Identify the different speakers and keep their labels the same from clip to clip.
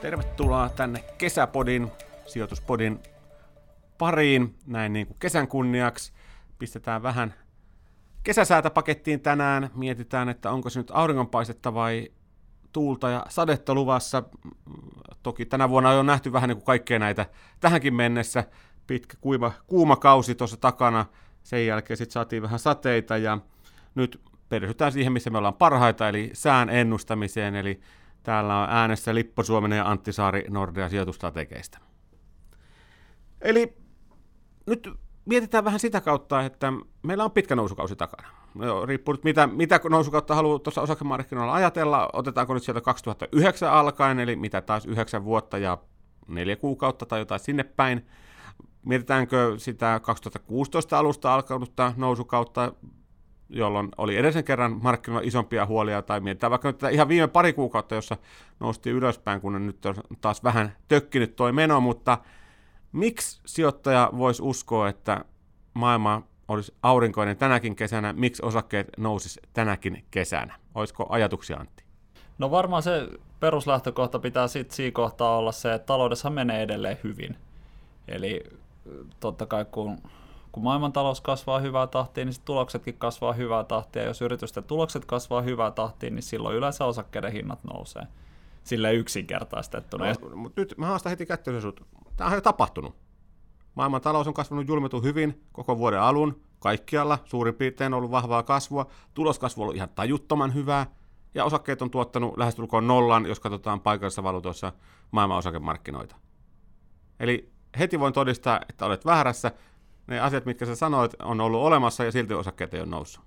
Speaker 1: Tervetuloa tänne Kesäpodin, sijoituspodin pariin, näin niin kuin kesän kunniaksi. Pistetään vähän kesäsäätä pakettiin tänään. Mietitään, että onko se nyt auringonpaistetta vai tuulta ja sadetta luvassa. Toki tänä vuonna on jo nähty vähän niin kuin kaikkea näitä tähänkin mennessä. Pitkä kuiva, kuuma kausi tuossa takana. Sen jälkeen sitten saatiin vähän sateita ja nyt perehdytään siihen, missä me ollaan parhaita, eli sään ennustamiseen. Eli täällä on äänessä Lippo Suominen ja Antti Saari Nordea sijoitustrategeista. Eli nyt mietitään vähän sitä kautta, että meillä on pitkä nousukausi takana. No, riippuu nyt mitä, mitä nousukautta haluaa tuossa osakemarkkinoilla ajatella. Otetaanko nyt sieltä 2009 alkaen, eli mitä taas 9 vuotta ja neljä kuukautta tai jotain sinne päin. Mietitäänkö sitä 2016 alusta alkanutta nousukautta, jolloin oli edellisen kerran markkinoilla isompia huolia, tai mietitään vaikka nyt ihan viime pari kuukautta, jossa noustiin ylöspäin, kun nyt on taas vähän tökkinyt toi meno, mutta miksi sijoittaja voisi uskoa, että maailma olisi aurinkoinen tänäkin kesänä, miksi osakkeet nousis tänäkin kesänä? Olisiko ajatuksia, Antti?
Speaker 2: No varmaan se peruslähtökohta pitää sitten siinä kohtaa olla se, että taloudessa menee edelleen hyvin. Eli totta kai kun, kun maailmantalous kasvaa hyvää tahtia, niin tuloksetkin kasvaa hyvää tahtia. Jos yritysten tulokset kasvaa hyvää tahtia, niin silloin yleensä osakkeiden hinnat nousee. Sille yksinkertaistettuna.
Speaker 1: No, mutta nyt mä haastan heti kättöön sut. Tämä on jo tapahtunut. Maailman talous on kasvanut julmetun hyvin koko vuoden alun, kaikkialla, suurin piirtein on ollut vahvaa kasvua, tuloskasvu on ollut ihan tajuttoman hyvää, ja osakkeet on tuottanut lähestulkoon nollan, jos katsotaan paikallisessa valuutoissa maailman osakemarkkinoita. Eli heti voin todistaa, että olet väärässä. Ne asiat, mitkä sä sanoit, on ollut olemassa ja silti osakkeet ei ole noussut.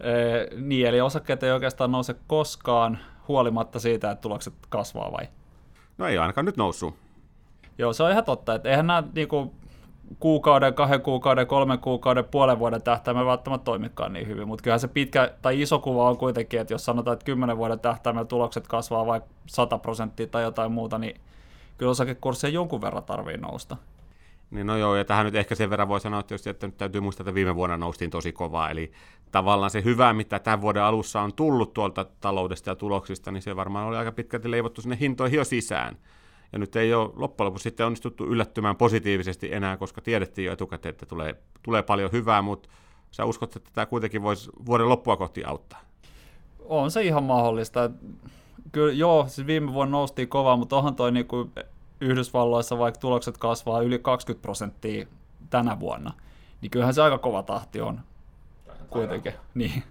Speaker 2: Ee, niin, eli osakkeet ei oikeastaan nouse koskaan huolimatta siitä, että tulokset kasvaa vai?
Speaker 1: No ei ainakaan nyt noussut.
Speaker 2: Joo, se on ihan totta, että eihän nämä niinku, kuukauden, kahden kuukauden, kolmen kuukauden, puolen vuoden tähtäimellä välttämättä toimikaan niin hyvin, mutta kyllähän se pitkä tai iso kuva on kuitenkin, että jos sanotaan, että kymmenen vuoden tähtäimellä tulokset kasvaa vaikka 100 prosenttia tai jotain muuta, niin kyllä osakekurssia jonkun verran tarvii nousta.
Speaker 1: Niin no joo, ja tähän nyt ehkä sen verran voi sanoa, että, että nyt täytyy muistaa, että viime vuonna noustiin tosi kovaa, eli tavallaan se hyvä, mitä tämän vuoden alussa on tullut tuolta taloudesta ja tuloksista, niin se varmaan oli aika pitkälti leivottu sinne hintoihin jo sisään. Ja nyt ei ole loppujen lopuksi sitten onnistuttu yllättymään positiivisesti enää, koska tiedettiin jo etukäteen, että tulee, tulee paljon hyvää, mutta sä uskot, että tämä kuitenkin voisi vuoden loppua kohti auttaa?
Speaker 2: On se ihan mahdollista. Kyllä joo, siis viime vuonna noustiin kovaa, mutta onhan toi niin kuin Yhdysvalloissa vaikka tulokset kasvaa yli 20 prosenttia tänä vuonna, niin kyllähän se aika kova tahti on kuitenkin. Niin.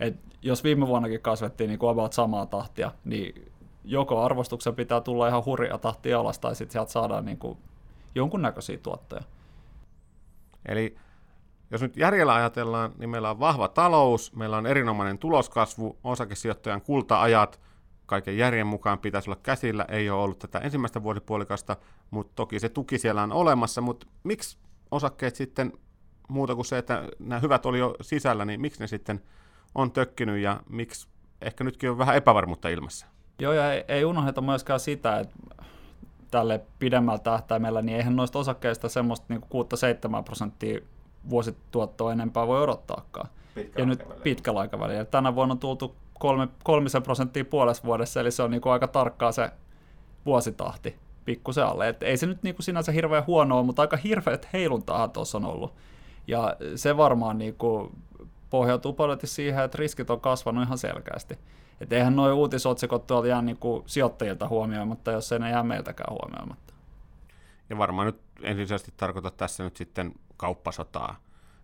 Speaker 2: Et jos viime vuonnakin kasvettiin niin kuin about samaa tahtia, niin joko arvostuksen pitää tulla ihan hurja tahti alas, tai sitten sieltä saadaan niin kuin jonkunnäköisiä tuottoja.
Speaker 1: Eli jos nyt järjellä ajatellaan, niin meillä on vahva talous, meillä on erinomainen tuloskasvu, osakesijoittajan kulta-ajat, kaiken järjen mukaan pitäisi olla käsillä, ei ole ollut tätä ensimmäistä vuosipuolikasta, mutta toki se tuki siellä on olemassa, mutta miksi osakkeet sitten, muuta kuin se, että nämä hyvät oli jo sisällä, niin miksi ne sitten on tökkinyt ja miksi ehkä nytkin on vähän epävarmuutta ilmassa?
Speaker 2: Joo, ja ei, ei unohdeta myöskään sitä, että tälle pidemmällä tähtäimellä, niin eihän noista osakkeista semmoista niin 6-7 prosenttia vuosituottoa enempää voi odottaakaan.
Speaker 1: Pitkä
Speaker 2: ja nyt pitkällä aikavälillä. Tänä vuonna on tultu kolme, kolmisen prosenttia puolessa vuodessa, eli se on niin kuin aika tarkkaa se vuositahti pikkusen alle. Et ei se nyt niin kuin sinänsä hirveän huonoa, mutta aika hirveät heiluntaahan tuossa on ollut. Ja se varmaan niin kuin pohjautuu paljon siihen, että riskit on kasvanut ihan selkeästi. Et eihän nuo uutisotsikot tuolta jää niin kuin sijoittajilta huomioimatta, jos ei ne jää meiltäkään huomioimatta.
Speaker 1: Ja varmaan nyt ensisijaisesti tarkoita tässä nyt sitten kauppasotaa,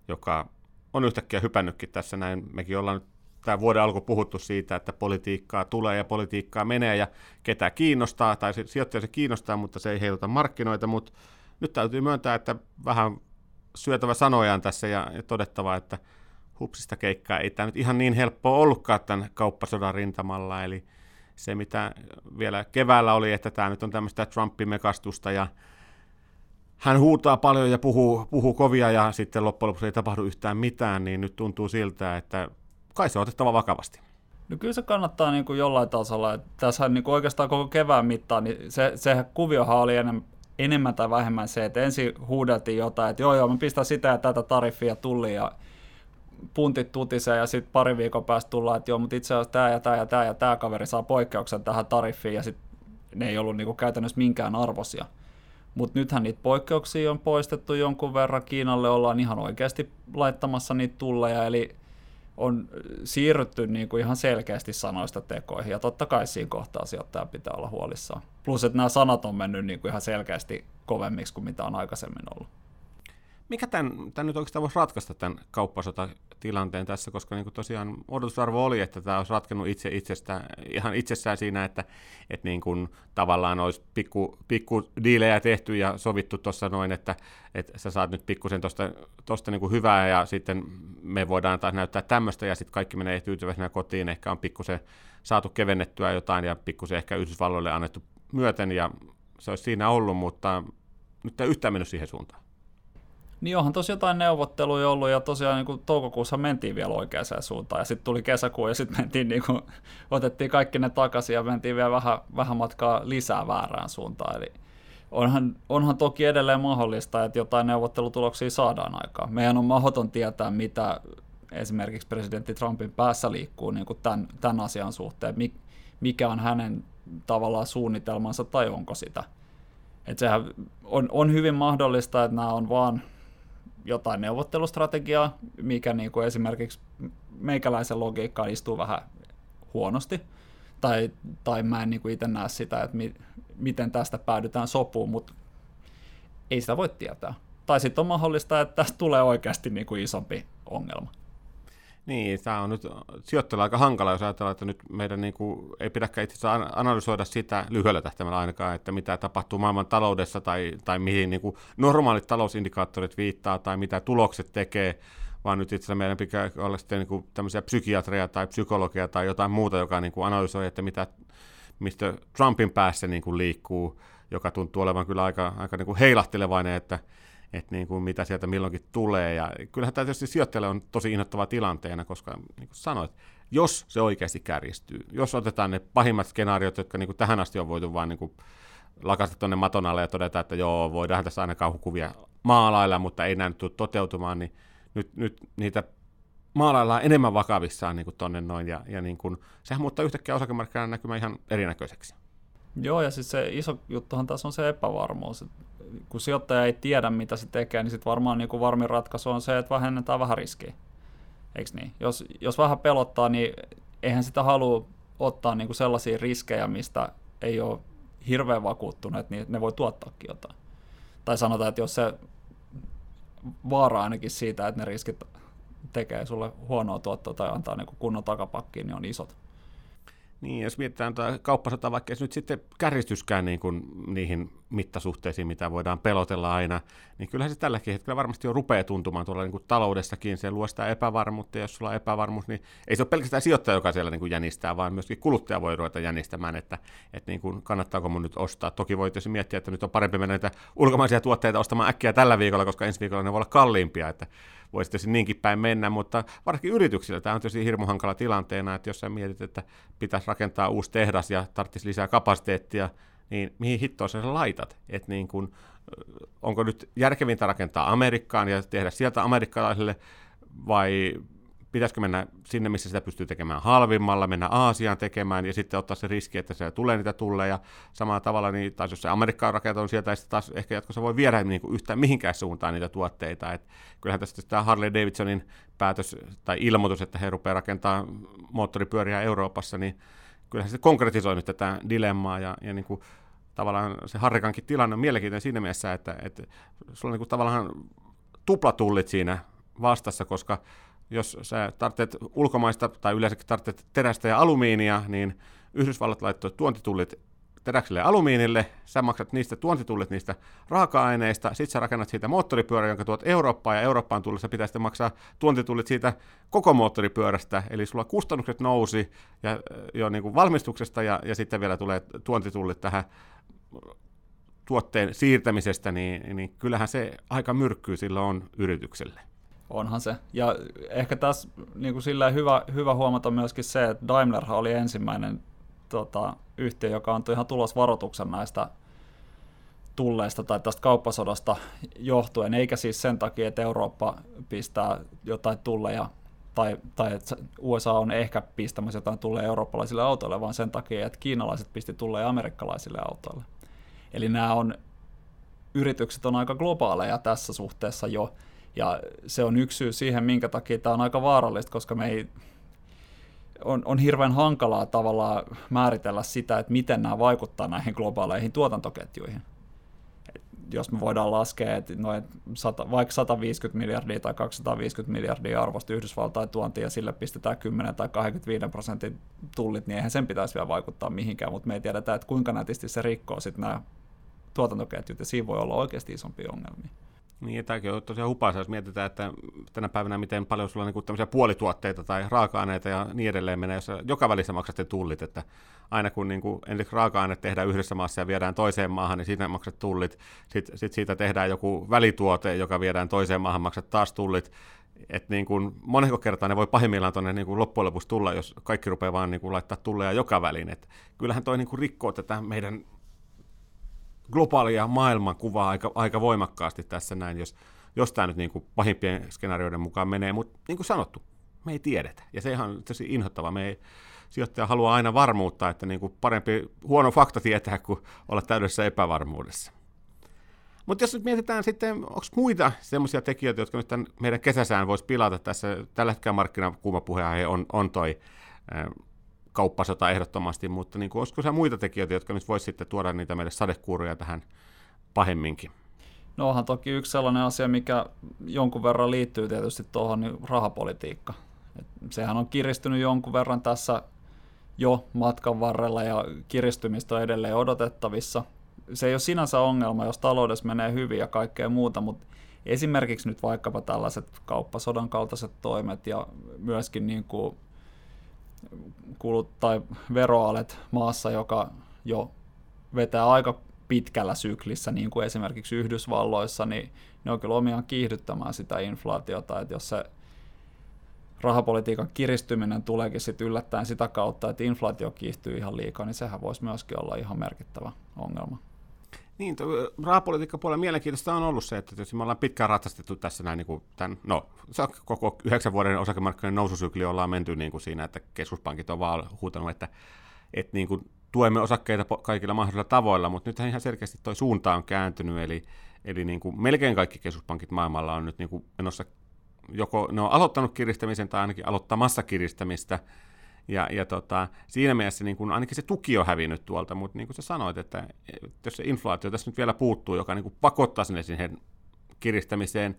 Speaker 1: joka on yhtäkkiä hypännytkin tässä näin. Mekin ollaan nyt tämä vuoden alku puhuttu siitä, että politiikkaa tulee ja politiikkaa menee ja ketä kiinnostaa, tai sijoittaja se kiinnostaa, mutta se ei heiluta markkinoita, mutta nyt täytyy myöntää, että vähän syötävä sanojaan tässä ja, ja todettava, että hupsista keikkaa ei tämä nyt ihan niin helppoa ollutkaan tämän kauppasodan rintamalla, eli se mitä vielä keväällä oli, että tämä nyt on tämmöistä Trumpin mekastusta ja hän huutaa paljon ja puhuu, puhuu kovia ja sitten loppujen lopuksi ei tapahdu yhtään mitään, niin nyt tuntuu siltä, että kai se on otettava vakavasti.
Speaker 2: No kyllä se kannattaa niin kuin jollain tasolla. Tässä niin kuin oikeastaan koko kevään mittaan, niin se, se kuviohan oli ennen, enemmän tai vähemmän se, että ensin huudeltiin jotain, että joo joo, me pistää sitä ja tätä tariffia tulli ja puntit tutisee ja sitten pari viikon päästä tullaan, että joo, mutta itse asiassa tämä ja tämä ja tämä ja tämä kaveri saa poikkeuksen tähän tariffiin ja sitten ne ei ollut niinku käytännössä minkään arvosia. Mutta nythän niitä poikkeuksia on poistettu jonkun verran. Kiinalle ollaan ihan oikeasti laittamassa niitä tulleja, eli on siirrytty niin kuin ihan selkeästi sanoista tekoihin, ja totta kai siinä kohtaa sijoittaja pitää olla huolissaan. Plus, että nämä sanat on mennyt niin kuin ihan selkeästi kovemmiksi kuin mitä on aikaisemmin ollut
Speaker 1: mikä tämän, tämän nyt oikeastaan voisi ratkaista tämän kauppasotatilanteen tässä, koska niin kuin tosiaan odotusarvo oli, että tämä olisi ratkennut itse itsestä, ihan itsessään siinä, että, että niin kuin tavallaan olisi pikku, pikku diilejä tehty ja sovittu tuossa noin, että, että sä saat nyt pikkusen tuosta tosta niin hyvää ja sitten me voidaan taas näyttää tämmöistä ja sitten kaikki menee tyytyväisenä kotiin, ehkä on pikkusen saatu kevennettyä jotain ja pikkusen ehkä Yhdysvalloille annettu myöten ja se olisi siinä ollut, mutta nyt ei yhtään mennyt siihen suuntaan.
Speaker 2: Niin onhan tosi jotain neuvotteluja ollut ja tosiaan niin kuin toukokuussa mentiin vielä oikeaan suuntaan ja sitten tuli kesäkuu ja sitten mentiin niin kuin, otettiin kaikki ne takaisin ja mentiin vielä vähän, vähän matkaa lisää väärään suuntaan. Eli onhan, onhan toki edelleen mahdollista, että jotain neuvottelutuloksia saadaan aikaan. Meidän on mahdoton tietää, mitä esimerkiksi presidentti Trumpin päässä liikkuu niin kuin tämän, tämän asian suhteen, mikä on hänen tavallaan suunnitelmansa tai onko sitä. Et sehän on, on hyvin mahdollista, että nämä on vaan jotain neuvottelustrategiaa, mikä niin kuin esimerkiksi meikäläisen logiikkaan istuu vähän huonosti, tai, tai mä en niin kuin itse näe sitä, että mi, miten tästä päädytään sopuun, mutta ei sitä voi tietää. Tai sitten on mahdollista, että tästä tulee oikeasti niin kuin isompi ongelma.
Speaker 1: Niin, tämä on nyt sijoittajalla aika hankala, jos ajatellaan, että nyt meidän niin kuin, ei pidäkään itse asiassa analysoida sitä lyhyellä tähtäimellä ainakaan, että mitä tapahtuu maailman taloudessa tai, tai mihin niin kuin normaalit talousindikaattorit viittaa tai mitä tulokset tekee, vaan nyt itse asiassa meidän pitää olla sitten niin kuin tämmöisiä psykiatria tai psykologia tai jotain muuta, joka niin kuin analysoi, että mitä, mistä Trumpin päässä niin kuin liikkuu, joka tuntuu olevan kyllä aika, aika niin kuin heilahtelevainen, että että niin kuin mitä sieltä milloinkin tulee. Ja kyllähän tämä tietysti sijoittajalle on tosi innoittava tilanteena, koska niin kuin sanoit, jos se oikeasti kärjistyy, jos otetaan ne pahimmat skenaariot, jotka niin kuin tähän asti on voitu vain niin kuin lakasta tuonne maton alle ja todeta, että joo, voidaan tässä aina kauhukuvia maalailla, mutta ei näin tule toteutumaan, niin nyt, nyt niitä maalaillaan enemmän vakavissaan niin tuonne noin, ja, ja niin kuin, sehän muuttaa yhtäkkiä osakemarkkinan näkymään ihan erinäköiseksi.
Speaker 2: Joo, ja siis se iso juttuhan tässä on se epävarmuus, kun sijoittaja ei tiedä, mitä se tekee, niin sitten varmaan niin kuin varmin ratkaisu on se, että vähennetään vähän riskiä. Eikö niin? Jos, jos vähän pelottaa, niin eihän sitä halua ottaa niin kuin sellaisia riskejä, mistä ei ole hirveän vakuuttunut, niin ne voi tuottaakin jotain. Tai sanotaan, että jos se vaara ainakin siitä, että ne riskit tekee sulle huonoa tuottoa tai antaa niin kunnon takapakkiin, niin on isot.
Speaker 1: Niin, jos mietitään tuota kauppasota, vaikka se nyt sitten kärjistyskään niin kuin niihin mittasuhteisiin, mitä voidaan pelotella aina, niin kyllähän se tälläkin hetkellä varmasti jo rupeaa tuntumaan tuolla niin kuin taloudessakin. Se luo sitä epävarmuutta, ja jos sulla on epävarmuus, niin ei se ole pelkästään sijoittaja, joka siellä niin kuin jänistää, vaan myöskin kuluttaja voi ruveta jänistämään, että, että niin kuin kannattaako mun nyt ostaa. Toki voi tietysti miettiä, että nyt on parempi mennä näitä ulkomaisia tuotteita ostamaan äkkiä tällä viikolla, koska ensi viikolla ne voi olla kalliimpia, että voisi tietysti niinkin päin mennä, mutta varsinkin yrityksillä tämä on tietysti hirmu hankala tilanteena, että jos sä mietit, että pitäisi rakentaa uusi tehdas ja tarvitsisi lisää kapasiteettia, niin mihin hittoon sä laitat? Et niin kun, onko nyt järkevintä rakentaa Amerikkaan ja tehdä sieltä amerikkalaisille, vai pitäisikö mennä sinne, missä sitä pystyy tekemään halvimmalla, mennä Aasiaan tekemään ja sitten ottaa se riski, että se tulee niitä tulleja samalla tavalla, niin taas jos se Amerikka on rakentanut sieltä, sitten taas ehkä jatkossa voi viedä niin kuin yhtään mihinkään suuntaan niitä tuotteita. Et kyllähän tästä tämä Harley Davidsonin päätös tai ilmoitus, että he rupeavat rakentamaan moottoripyöriä Euroopassa, niin kyllähän se konkretisoi nyt tätä dilemmaa ja, ja niin kuin, tavallaan se Harrikankin tilanne on mielenkiintoinen siinä mielessä, että, että sulla on niin kuin, tavallaan tuplatullit siinä vastassa, koska jos sä tarvitset ulkomaista tai yleensäkin tarvitset terästä ja alumiinia, niin Yhdysvallat laittoi tuontitullit teräkselle ja alumiinille, sä maksat niistä tuontitullit niistä raaka-aineista, sit sä rakennat siitä moottoripyörä, jonka tuot Eurooppaan, ja Eurooppaan tullessa pitää sitten maksaa tuontitullit siitä koko moottoripyörästä, eli sulla kustannukset nousi ja, jo niin kuin valmistuksesta, ja, ja sitten vielä tulee tuontitullit tähän tuotteen siirtämisestä, niin, niin kyllähän se aika myrkkyy silloin on yritykselle.
Speaker 2: Onhan se. Ja ehkä tässä niin kuin sillä hyvä, hyvä huomata myöskin se, että Daimler oli ensimmäinen tota, yhtiö, joka antoi ihan tulosvaroituksen näistä tulleesta tai tästä kauppasodasta johtuen, eikä siis sen takia, että Eurooppa pistää jotain tulleja tai, tai että USA on ehkä pistämässä jotain tulee eurooppalaisille autoille, vaan sen takia, että kiinalaiset pisti tulee amerikkalaisille autoille. Eli nämä on, yritykset on aika globaaleja tässä suhteessa jo, ja se on yksi syy siihen, minkä takia tämä on aika vaarallista, koska me ei, on, on hirveän hankalaa tavallaan määritellä sitä, että miten nämä vaikuttaa näihin globaaleihin tuotantoketjuihin jos me voidaan laskea, että noin 100, vaikka 150 miljardia tai 250 miljardia arvosta Yhdysvaltain tuontia ja sille pistetään 10 tai 25 prosentin tullit, niin eihän sen pitäisi vielä vaikuttaa mihinkään, mutta me ei tiedetä, että kuinka nätisti se rikkoo sitten nämä tuotantoketjut ja siinä voi olla oikeasti isompia ongelmia.
Speaker 1: Niin, tämäkin on tosiaan hupaisa, jos mietitään, että tänä päivänä miten paljon sulla on niin tämmöisiä puolituotteita tai raaka-aineita ja niin edelleen menee, jos joka välissä maksatte tullit, että aina kun niin kuin, ensiksi raaka-aine tehdään yhdessä maassa ja viedään toiseen maahan, niin siitä maksat tullit, sitten sit siitä tehdään joku välituote, joka viedään toiseen maahan, maksat taas tullit, että niin kuin moneko kertaa ne voi pahimmillaan tuonne niin loppujen lopuksi tulla, jos kaikki rupeaa vaan niin kuin laittaa tulleja joka väliin. Et kyllähän toi niin kuin rikkoo tätä meidän globaalia maailmankuvaa aika, aika voimakkaasti tässä näin, jos, jos tämä nyt niin kuin pahimpien skenaarioiden mukaan menee, mutta niin kuin sanottu, me ei tiedetä, ja se on tosi inhottava, me ei, sijoittaja haluaa aina varmuutta, että niin kuin parempi huono fakta tietää kuin olla täydessä epävarmuudessa. Mutta jos nyt mietitään sitten, onko muita semmoisia tekijöitä, jotka nyt tämän meidän kesäsään voisi pilata tässä, tällä hetkellä markkinakuumapuheenaihe on, on toi kauppasota ehdottomasti, mutta niin kuin, olisiko se muita tekijöitä, jotka nyt voisi sitten tuoda niitä meille sadekuuruja tähän pahemminkin?
Speaker 2: No onhan toki yksi sellainen asia, mikä jonkun verran liittyy tietysti tuohon niin rahapolitiikka. Et sehän on kiristynyt jonkun verran tässä jo matkan varrella ja kiristymistä on edelleen odotettavissa. Se ei ole sinänsä ongelma, jos taloudessa menee hyvin ja kaikkea muuta, mutta esimerkiksi nyt vaikkapa tällaiset kauppasodan kaltaiset toimet ja myöskin niin kuin kulut tai veroalet maassa, joka jo vetää aika pitkällä syklissä, niin kuin esimerkiksi Yhdysvalloissa, niin ne on kyllä omiaan kiihdyttämään sitä inflaatiota, että jos se rahapolitiikan kiristyminen tuleekin sitten yllättäen sitä kautta, että inflaatio kiihtyy ihan liikaa, niin sehän voisi myöskin olla ihan merkittävä ongelma.
Speaker 1: Niin, rahapolitiikkapuolella mielenkiintoista on ollut se, että tietysti me ollaan pitkään ratsastettu tässä näin, niin kuin tämän, no, koko yhdeksän vuoden osakemarkkinoiden noususykli ollaan menty niin kuin siinä, että keskuspankit on vaan huutanut, että, että niin kuin tuemme osakkeita kaikilla mahdollisilla tavoilla, mutta nyt ihan selkeästi tuo suunta on kääntynyt, eli, eli niin kuin melkein kaikki keskuspankit maailmalla on nyt niin kuin menossa, joko ne on aloittanut kiristämisen tai ainakin aloittamassa kiristämistä, ja, ja tota, siinä mielessä niin kun ainakin se tuki on hävinnyt tuolta, mutta niin kuin sä sanoit, että, jos se inflaatio tässä nyt vielä puuttuu, joka niin kuin pakottaa sinne siihen kiristämiseen,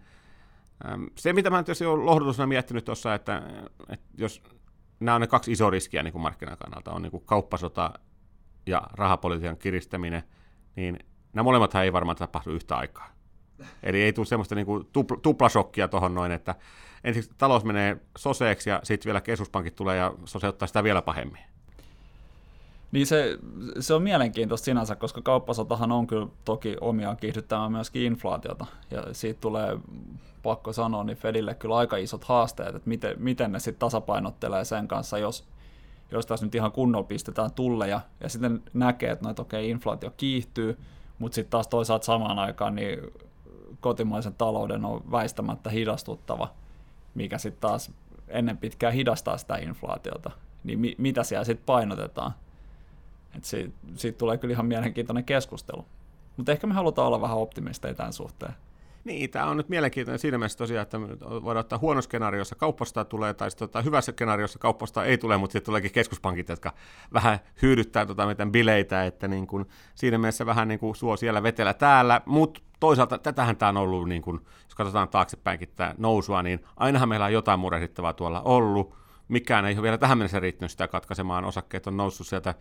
Speaker 1: se, mitä mä tietysti olen lohdutusena miettinyt tuossa, että, että jos nämä on ne kaksi isoa riskiä niin kuin markkinakannalta, on niin kuin kauppasota ja rahapolitiikan kiristäminen, niin nämä molemmat ei varmaan tapahdu yhtä aikaa. Eli ei tule semmoista niin kuin tupl- tuplasokkia tuohon noin, että ensiksi talous menee soseeksi ja sitten vielä keskuspankit tulee ja soseuttaa sitä vielä pahemmin.
Speaker 2: Niin se, se on mielenkiintoista sinänsä, koska kauppasotahan on kyllä toki omiaan kiihdyttämään myöskin inflaatiota. Ja siitä tulee, pakko sanoa, niin Fedille kyllä aika isot haasteet, että miten, miten ne sitten tasapainottelee sen kanssa, jos, jos tässä nyt ihan kunnolla pistetään tulleja ja sitten näkee, että no, että okei, inflaatio kiihtyy, mutta sitten taas toisaalta samaan aikaan niin kotimaisen talouden on väistämättä hidastuttava – mikä sitten taas ennen pitkään hidastaa sitä inflaatiota. Niin mi- mitä siellä sitten painotetaan? Et siitä, siitä tulee kyllä ihan mielenkiintoinen keskustelu. Mutta ehkä me halutaan olla vähän optimisteja tämän suhteen.
Speaker 1: Niin, tämä on nyt mielenkiintoinen siinä mielessä tosiaan, että voidaan ottaa huono skenaario, jossa kauppasta tulee, tai sitten ottaa hyvä skenaario, jossa kauppasta ei tule, mutta sitten tuleekin keskuspankit, jotka vähän hyydyttää tota, miten bileitä, että niin kuin, siinä mielessä vähän niin kuin suo siellä vetellä täällä, mutta toisaalta tätähän tämä on ollut, niin kuin, jos katsotaan taaksepäinkin tämä nousua, niin ainahan meillä on jotain murehdittavaa tuolla ollut, mikään ei ole vielä tähän mennessä riittänyt sitä katkaisemaan, osakkeet on noussut sieltä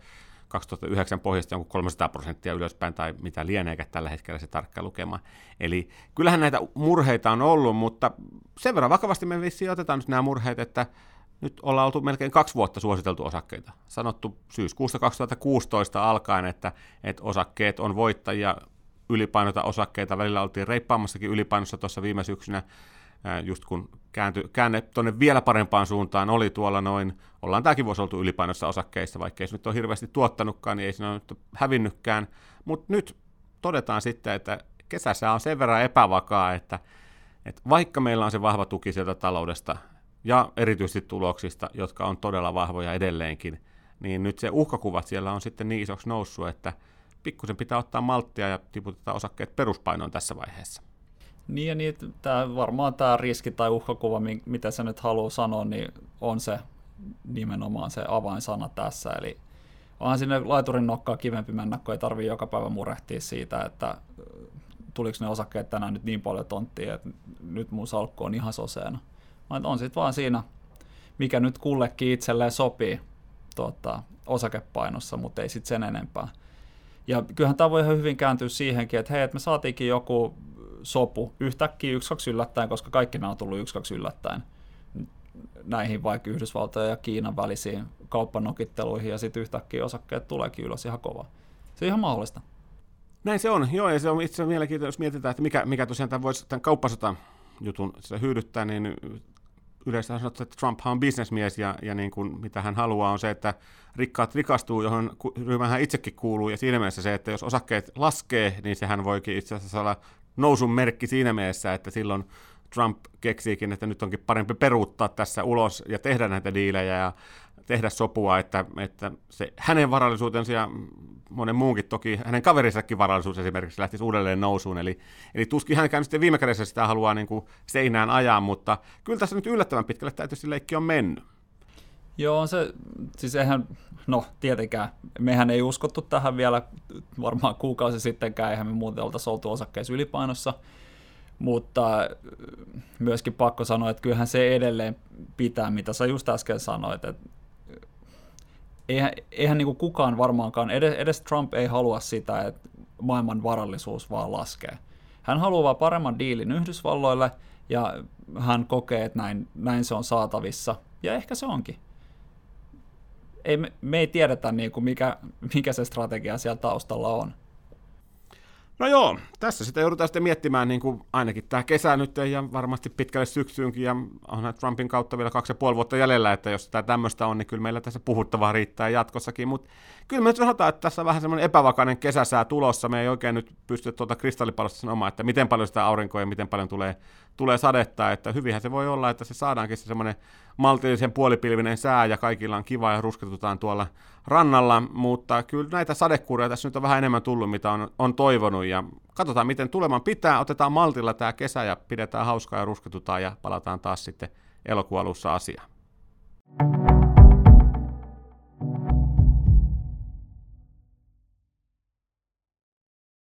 Speaker 1: 2009 pohjasta jonkun 300 prosenttia ylöspäin tai mitä lieneekä tällä hetkellä se tarkka lukema. Eli kyllähän näitä murheita on ollut, mutta sen verran vakavasti me vissiin otetaan nyt nämä murheet, että nyt ollaan oltu melkein kaksi vuotta suositeltu osakkeita. Sanottu syyskuusta 2016 alkaen, että, että osakkeet on voittajia, ylipainota osakkeita. Välillä oltiin reippaammassakin ylipainossa tuossa viime syksynä just kun käänty, käänne tuonne vielä parempaan suuntaan oli tuolla noin, ollaan tämäkin vuosi oltu ylipainossa osakkeissa, vaikka ei se nyt ole hirveästi tuottanutkaan, niin ei siinä ole nyt hävinnytkään, mutta nyt todetaan sitten, että kesässä on sen verran epävakaa, että, että vaikka meillä on se vahva tuki sieltä taloudesta ja erityisesti tuloksista, jotka on todella vahvoja edelleenkin, niin nyt se uhkakuvat siellä on sitten niin isoksi noussut, että pikkusen pitää ottaa malttia ja tiputetaan osakkeet peruspainoon tässä vaiheessa.
Speaker 2: Niin ja niin, tää, varmaan tämä riski tai uhkakuva, mitä sä nyt haluaa sanoa, niin on se nimenomaan se avainsana tässä. Eli onhan sinne laiturin nokkaa kivempi mennä, kun ei tarvitse joka päivä murehtia siitä, että tuliko ne osakkeet tänään nyt niin paljon tonttia, että nyt mun salkku on ihan soseena. On sitten vaan siinä, mikä nyt kullekin itselleen sopii tuota, osakepainossa, mutta ei sitten sen enempää. Ja kyllähän tämä voi ihan hyvin kääntyä siihenkin, että hei, että me saatiinkin joku sopu yhtäkkiä yksi kaksi yllättäen, koska kaikki nämä on tullut yksi kaksi yllättäen näihin vaikka Yhdysvaltojen ja Kiinan välisiin kauppanokitteluihin ja sitten yhtäkkiä osakkeet tuleekin ylös ihan kova. Se on ihan mahdollista.
Speaker 1: Näin se on, joo, ja se on itse asiassa mielenkiintoista, jos mietitään, että mikä, mikä tosiaan tämän voisi tämän kauppasota jutun hyödyttää, niin yleensä sanotaan, että Trump on bisnesmies ja, ja niin kuin, mitä hän haluaa on se, että rikkaat rikastuu, johon ryhmään hän itsekin kuuluu, ja siinä mielessä se, että jos osakkeet laskee, niin sehän voikin itse asiassa olla nousun merkki siinä mielessä, että silloin Trump keksiikin, että nyt onkin parempi peruuttaa tässä ulos ja tehdä näitä diilejä ja tehdä sopua, että, että se hänen varallisuutensa ja monen muunkin toki, hänen kaverinsakin varallisuus esimerkiksi lähtisi uudelleen nousuun, eli, eli tuskin hänkään sitten viime kädessä sitä haluaa niin kuin seinään ajaa, mutta kyllä tässä nyt yllättävän pitkälle tietysti leikki on mennyt.
Speaker 2: Joo, se, siis eihän, no tietenkään, mehän ei uskottu tähän vielä varmaan kuukausi sittenkään, eihän me muuten oltaisi oltu osakkeessa ylipainossa, mutta myöskin pakko sanoa, että kyllähän se edelleen pitää, mitä sä just äsken sanoit, että eihän, eihän niin kukaan varmaankaan, edes, edes Trump ei halua sitä, että maailman varallisuus vaan laskee. Hän haluaa paremman diilin Yhdysvalloille, ja hän kokee, että näin, näin se on saatavissa, ja ehkä se onkin. Ei, me, me ei tiedetä, niin kuin mikä, mikä se strategia siellä taustalla on.
Speaker 1: No joo, tässä sitä joudutaan sitten miettimään niin kuin ainakin tämä kesä nyt ja varmasti pitkälle syksyynkin ja onhan Trumpin kautta vielä kaksi ja puoli vuotta jäljellä, että jos tämä tämmöistä on, niin kyllä meillä tässä puhuttavaa riittää jatkossakin, mutta kyllä me nyt sanotaan, että tässä on vähän semmoinen epävakainen kesäsää tulossa, me ei oikein nyt pysty tuota kristallipallosta sanomaan, että miten paljon sitä aurinkoa ja miten paljon tulee, tulee sadetta, että hyvinhän se voi olla, että se saadaankin se semmoinen maltillisen puolipilvinen sää ja kaikilla on kiva ja rusketutaan tuolla rannalla, mutta kyllä näitä sadekuuria tässä nyt on vähän enemmän tullut, mitä on, on toivonut ja katsotaan miten tuleman pitää, otetaan maltilla tämä kesä ja pidetään hauskaa ja rusketutaan ja palataan taas sitten elokuun alussa asiaan.